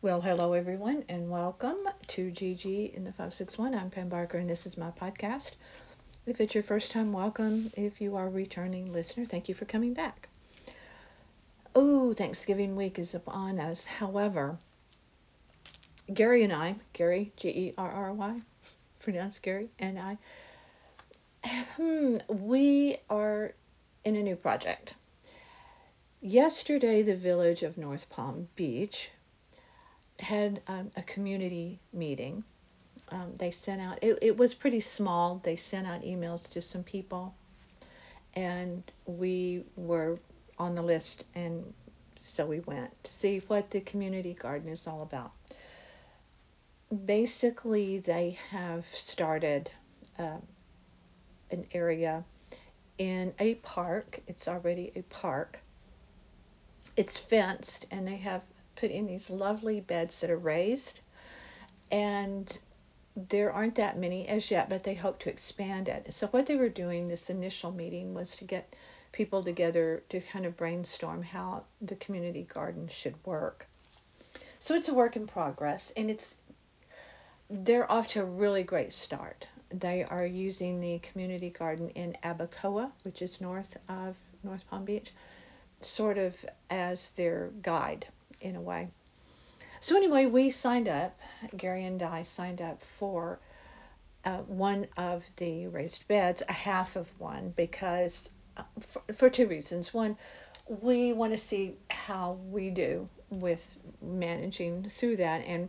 Well, hello everyone, and welcome to GG in the 561. I'm Pam Barker, and this is my podcast. If it's your first time, welcome. If you are a returning listener, thank you for coming back. Oh, Thanksgiving week is upon us. However, Gary and I, Gary, G E R R Y, pronounced Gary, and I, hmm, we are in a new project. Yesterday, the village of North Palm Beach had um, a community meeting. Um, they sent out, it, it was pretty small. They sent out emails to some people, and we were on the list, and so we went to see what the community garden is all about. Basically, they have started uh, an area in a park. It's already a park. It's fenced, and they have put in these lovely beds that are raised. And there aren't that many as yet, but they hope to expand it. So, what they were doing this initial meeting was to get people together to kind of brainstorm how the community garden should work. So, it's a work in progress, and it's they're off to a really great start. They are using the community garden in Abacoa, which is north of North Palm Beach, sort of as their guide in a way. So anyway, we signed up. Gary and I signed up for uh, one of the raised beds, a half of one, because uh, for, for two reasons. One, we want to see how we do with managing through that, and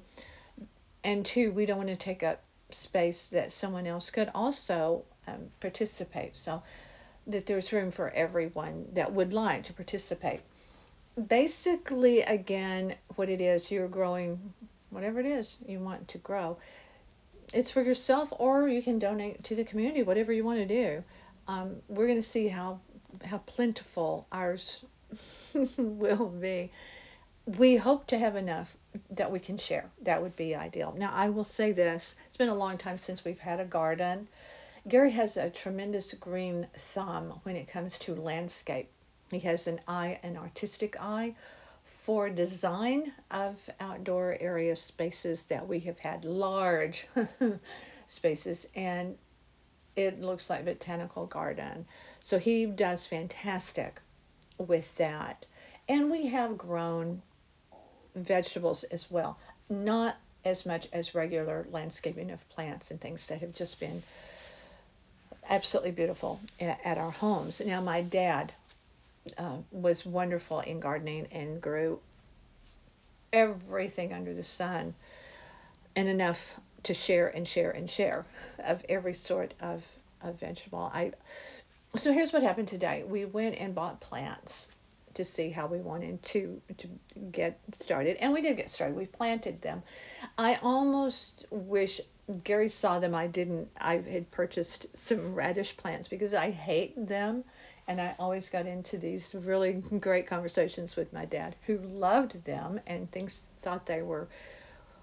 and two, we don't want to take up space that someone else could also um, participate. So that there's room for everyone that would like to participate basically, again, what it is, you're growing whatever it is you want to grow. It's for yourself, or you can donate to the community, whatever you want to do. Um, we're going to see how how plentiful ours will be. We hope to have enough that we can share. That would be ideal. Now, I will say this: it's been a long time since we've had a garden. Gary has a tremendous green thumb when it comes to landscape he has an eye, an artistic eye for design of outdoor area spaces that we have had large spaces and it looks like botanical garden. So he does fantastic with that. And we have grown vegetables as well. Not as much as regular landscaping of plants and things that have just been absolutely beautiful at, at our homes. Now, my dad uh, was wonderful in gardening and grew everything under the sun and enough to share and share and share of every sort of, of vegetable. I so here's what happened today. We went and bought plants to see how we wanted to to get started, and we did get started. We planted them. I almost wish Gary saw them. I didn't. I had purchased some radish plants because I hate them and I always got into these really great conversations with my dad, who loved them and thinks thought they were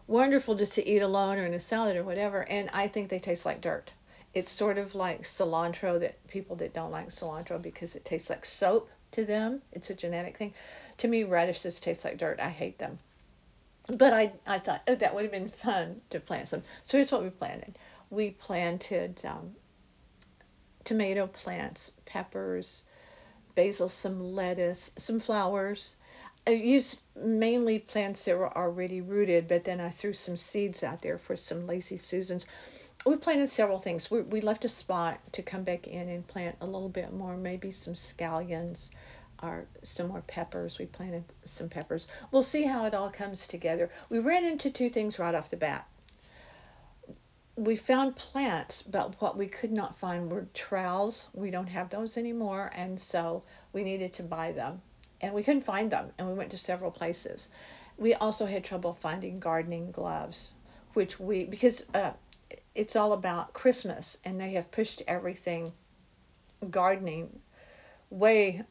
wonderful just to eat alone or in a salad or whatever. And I think they taste like dirt. It's sort of like cilantro that people that don't like cilantro because it tastes like soap to them. It's a genetic thing. To me, radishes taste like dirt. I hate them. But I, I thought, oh, that would have been fun to plant some. So here's what we planted. We planted um, tomato plants, peppers, basil, some lettuce, some flowers. I used mainly plants that were already rooted, but then I threw some seeds out there for some lazy Susans. We planted several things. We, we left a spot to come back in and plant a little bit more, maybe some scallions or some more peppers. We planted some peppers. We'll see how it all comes together. We ran into two things right off the bat we found plants, but what we could not find were trowels. We don't have those anymore, and so we needed to buy them. And we couldn't find them, and we went to several places. We also had trouble finding gardening gloves, which we, because uh, it's all about Christmas, and they have pushed everything gardening way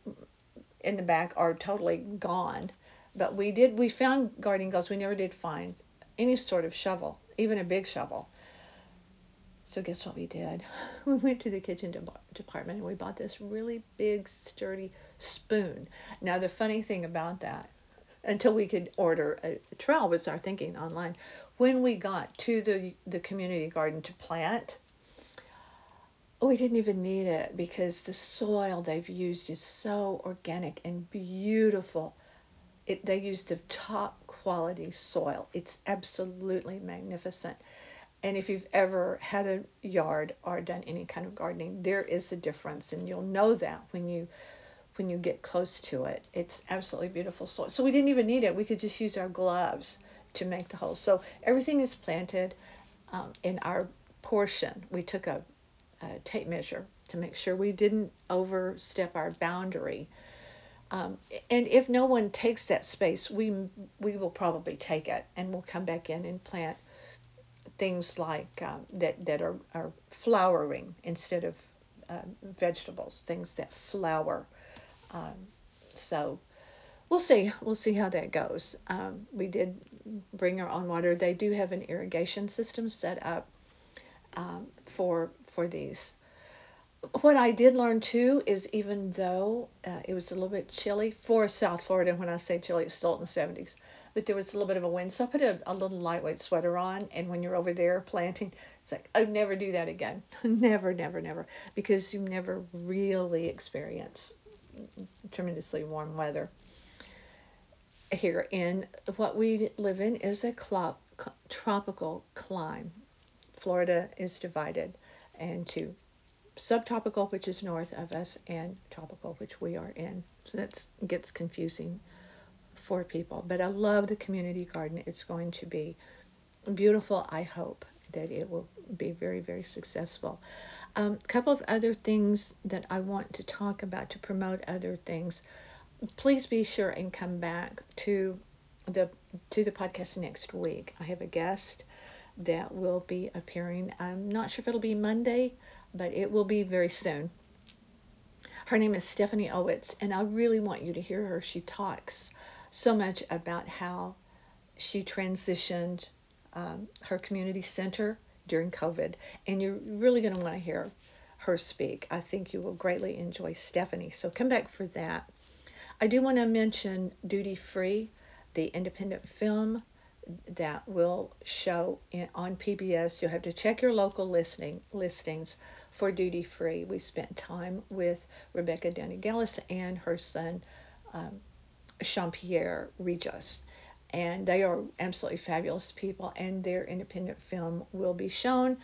in the back are totally gone. But we did, we found gardening gloves. We never did find any sort of shovel, even a big shovel. So guess what we did? We went to the kitchen de- department and we bought this really big sturdy spoon. Now the funny thing about that until we could order a, a trowel was our thinking online. When we got to the the community garden to plant, we didn't even need it because the soil they've used is so organic and beautiful. It, they used the top quality soil. It's absolutely magnificent. And if you've ever had a yard or done any kind of gardening, there is a difference, and you'll know that when you when you get close to it. It's absolutely beautiful soil. So we didn't even need it. We could just use our gloves to make the hole. So everything is planted um, in our portion. We took a, a, tape measure to make sure we didn't overstep our boundary. Um, and if no one takes that space, we we will probably take it, and we'll come back in and plant things like um, that that are, are flowering instead of uh, vegetables, things that flower. Um, so we'll see. We'll see how that goes. Um, we did bring our own water. They do have an irrigation system set up um, for for these. What I did learn too is even though uh, it was a little bit chilly for South Florida, when I say chilly, it's still in the 70s but there was a little bit of a wind. So I put a, a little lightweight sweater on, and when you're over there planting, it's like, I'd never do that again. never, never, never. Because you never really experience tremendously warm weather. Here in what we live in is a cl- tropical climate. Florida is divided into subtropical, which is north of us, and tropical, which we are in. So that gets confusing for people. But I love the community garden. It's going to be beautiful. I hope that it will be very, very successful. A um, couple of other things that I want to talk about to promote other things. Please be sure and come back to the to the podcast next week. I have a guest that will be appearing. I'm not sure if it'll be Monday, but it will be very soon. Her name is Stephanie Owitz, and I really want you to hear her. She talks so much about how she transitioned um, her community center during COVID, and you're really going to want to hear her speak. I think you will greatly enjoy Stephanie. So come back for that. I do want to mention Duty Free, the independent film that will show in, on PBS. You'll have to check your local listing listings for Duty Free. We spent time with Rebecca Danigelis and her son um, Sian-Pierre Regis. And they are absolutely fabulous people, and their independent film will be shown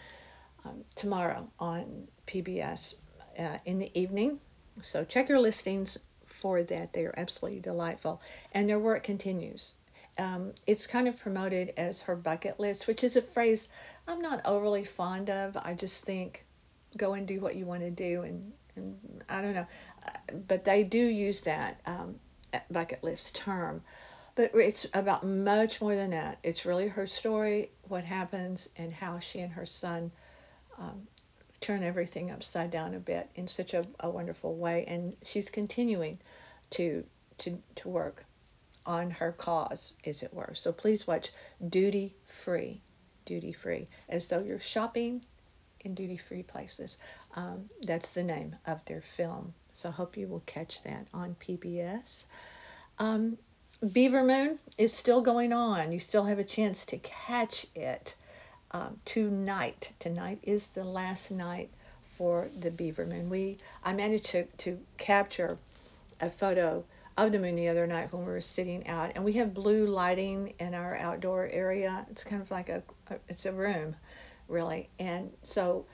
um, tomorrow on PBS uh, in the evening. So check your listings for that. They are absolutely delightful, and their work continues. Um, it's kind of promoted as her bucket list, which is a phrase I'm not overly fond of. I just think go and do what you want to do, and, and I don't know, uh, but they do use that. Um, bucket list term. But it's about much more than that. It's really her story, what happens, and how she and her son um, turn everything upside down a bit in such a, a wonderful way. And she's continuing to to to work on her cause, as it were. So please watch Duty Free, Duty Free, And so you're shopping in duty free places. Um, that's the name of their film. So I hope you will catch that on PBS. Um, Beaver Moon is still going on. You still have a chance to catch it um, tonight. Tonight is the last night for the Beaver Moon. We I managed to, to capture a photo of the moon the other night when we were sitting out, and we have blue lighting in our outdoor area. It's kind of like a, it's a room, really, and so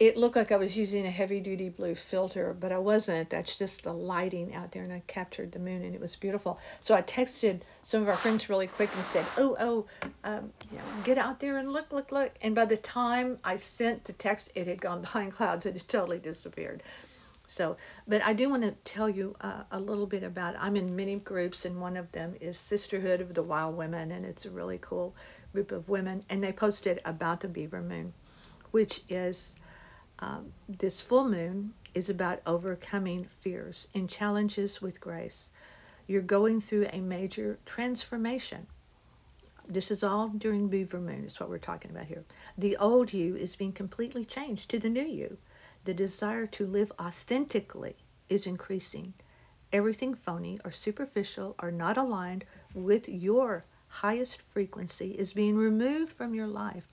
it looked like I was using a heavy duty blue filter, but I wasn't. That's just the lighting out there, and I captured the moon, and it was beautiful. So I texted some of our friends really quick and said, "Oh, oh, um, you know, get out there and look, look, look." And by the time I sent the text, it had gone behind clouds. It had totally disappeared. So, but I do want to tell you uh, a little bit about. I'm in many groups, and one of them is Sisterhood of the Wild Women, and it's a really cool group of women. And they posted about the Beaver Moon, which is um, this full moon is about overcoming fears and challenges with grace. You're going through a major transformation. This is all during Beaver Moon, is what we're talking about here. The old you is being completely changed to the new you. The desire to live authentically is increasing, Everything phony or superficial or not aligned with your highest frequency is being removed from your life.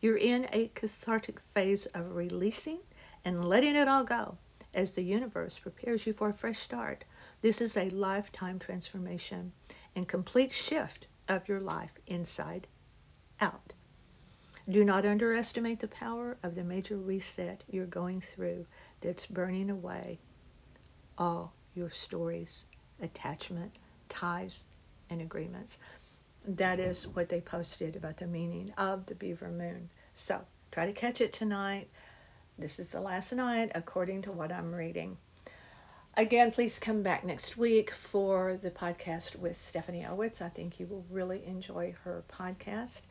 You're in a cathartic phase of releasing and letting it all go as the universe prepares you for a fresh start. This is a lifetime transformation and complete shift of your life inside out. Do not underestimate the power of the major reset you're going through that's burning away all your stories, attachment, ties, and agreements. That is what they posted about the meaning of the beaver moon. So try to catch it tonight. This is the last night, according to what I'm reading. Again, please come back next week for the podcast with Stephanie Owitz. I think you will really enjoy her podcast.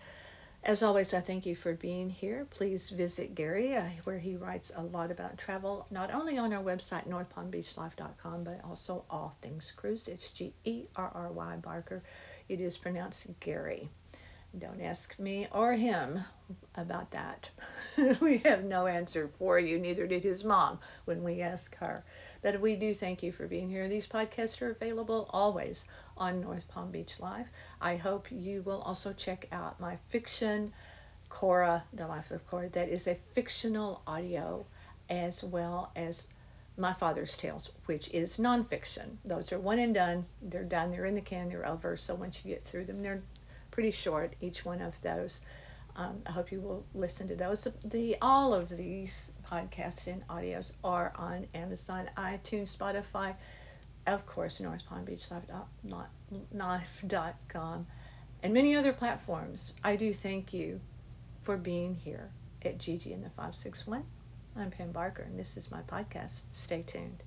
As always, I thank you for being here. Please visit Gary, uh, where he writes a lot about travel, not only on our website, northpalmbeachlife.com, but also All Things Cruise. It's G E R R Y Barker. It is pronounced Gary. Don't ask me or him about that. we have no answer for you, neither did his mom when we asked her. But we do thank you for being here. These podcasts are available always on North Palm Beach Life. I hope you will also check out my fiction, Cora, The Life of Cora. That is a fictional audio as well as my Father's Tales, which is nonfiction. Those are one and done. They're done. They're in the can. They're over. So once you get through them, they're pretty short, each one of those. Um, I hope you will listen to those. The all of these podcasts and audios are on Amazon, iTunes, Spotify, of course, North Palm Beach Life.com, and many other platforms. I do thank you for being here at Gigi and the 561. I'm Pam Barker, and this is my podcast. Stay tuned.